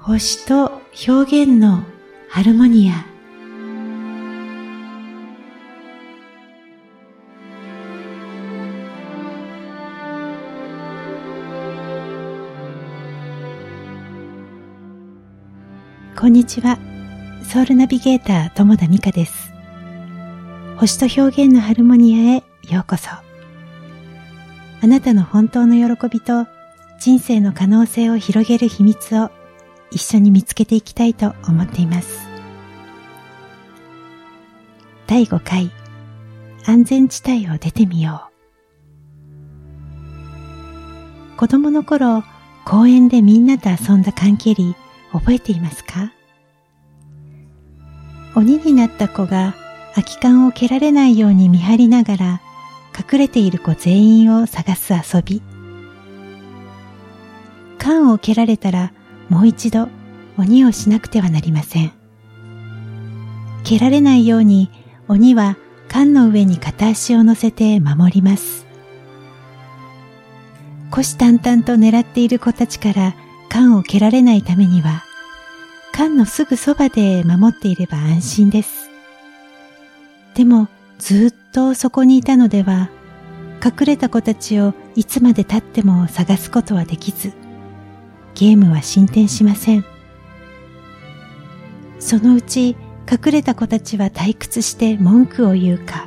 星と表現のハルモニア。こんにちは。ソウルナビゲーター友田美香です。星と表現のハルモニアへようこそ。あなたの本当の喜びと人生の可能性を広げる秘密を一緒に見つけていきたいと思っています。第5回安全地帯を出てみよう。子供の頃、公園でみんなと遊んだ缶蹴り覚えていますか？鬼になった子が空き缶を蹴られないように見張りながら隠れている子全員を探す遊び。缶を蹴られたらもう一度鬼をしなくてはなりません。蹴られないように鬼は缶の上に片足を乗せて守ります。虎視眈々と狙っている子たちから缶を蹴られないためには、缶のすぐそばで守っていれば安心です。でもずっとそこにいたのでは、隠れた子たちをいつまで経っても探すことはできず、ゲームは進展しません。そのうち隠れた子たちは退屈して文句を言うか、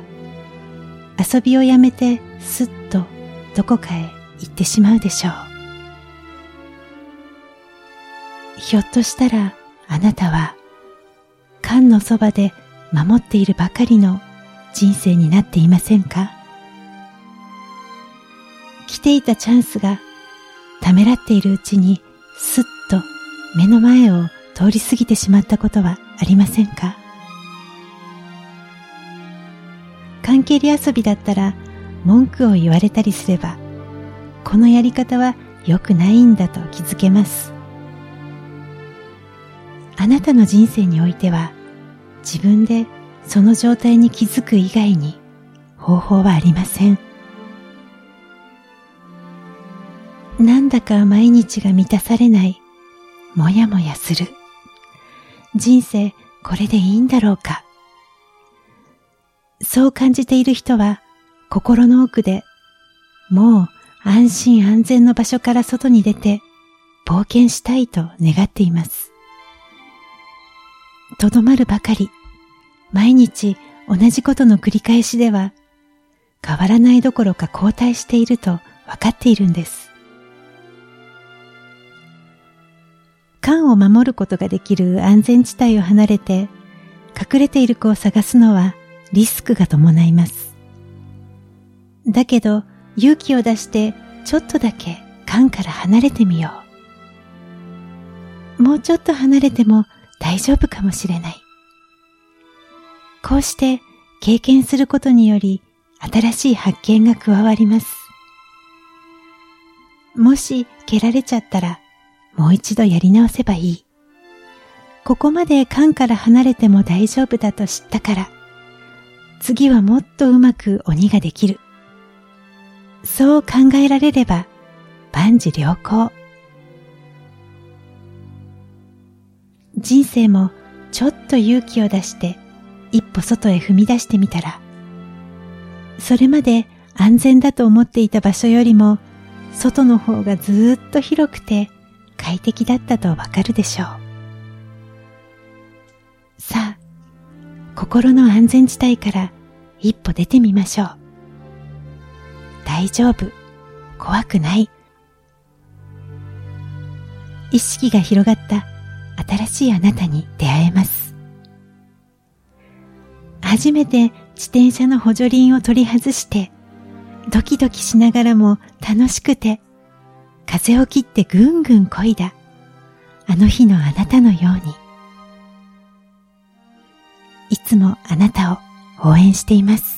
遊びをやめてすっとどこかへ行ってしまうでしょう。ひょっとしたらあなたは缶のそばで守っているばかりの人生になっていませんか？来ていたチャンスがためらっているうちにすっと目の前を通り過ぎてしまったことはありませんか？関係り遊びだったら文句を言われたりすればこのやり方は良くないんだと気づけますあなたの人生においては自分でその状態に気づく以外に方法はありません。なんだか毎日が満たされない、もやもやする。人生これでいいんだろうか。そう感じている人は心の奥でもう安心安全の場所から外に出て冒険したいと願っています。とどまるばかり、毎日同じことの繰り返しでは変わらないどころか後退していると分かっているんです。缶を守ることができる安全地帯を離れて隠れている子を探すのはリスクが伴います。だけど勇気を出してちょっとだけ缶から離れてみよう。もうちょっと離れても大丈夫かもしれない。こうして経験することにより新しい発見が加わります。もし蹴られちゃったらもう一度やり直せばいい。ここまで缶から離れても大丈夫だと知ったから、次はもっとうまく鬼ができる。そう考えられれば万事良好。人生もちょっと勇気を出して一歩外へ踏み出してみたら、それまで安全だと思っていた場所よりも外の方がずっと広くて快適だったとわかるでしょう。さあ、心の安全地帯から一歩出てみましょう。大丈夫、怖くない。意識が広がった新しいあなたに出会えます。初めて自転車の補助輪を取り外して、ドキドキしながらも楽しくて風を切ってぐんぐんこいだ。あの日のあなたのように。いつもあなたを応援しています。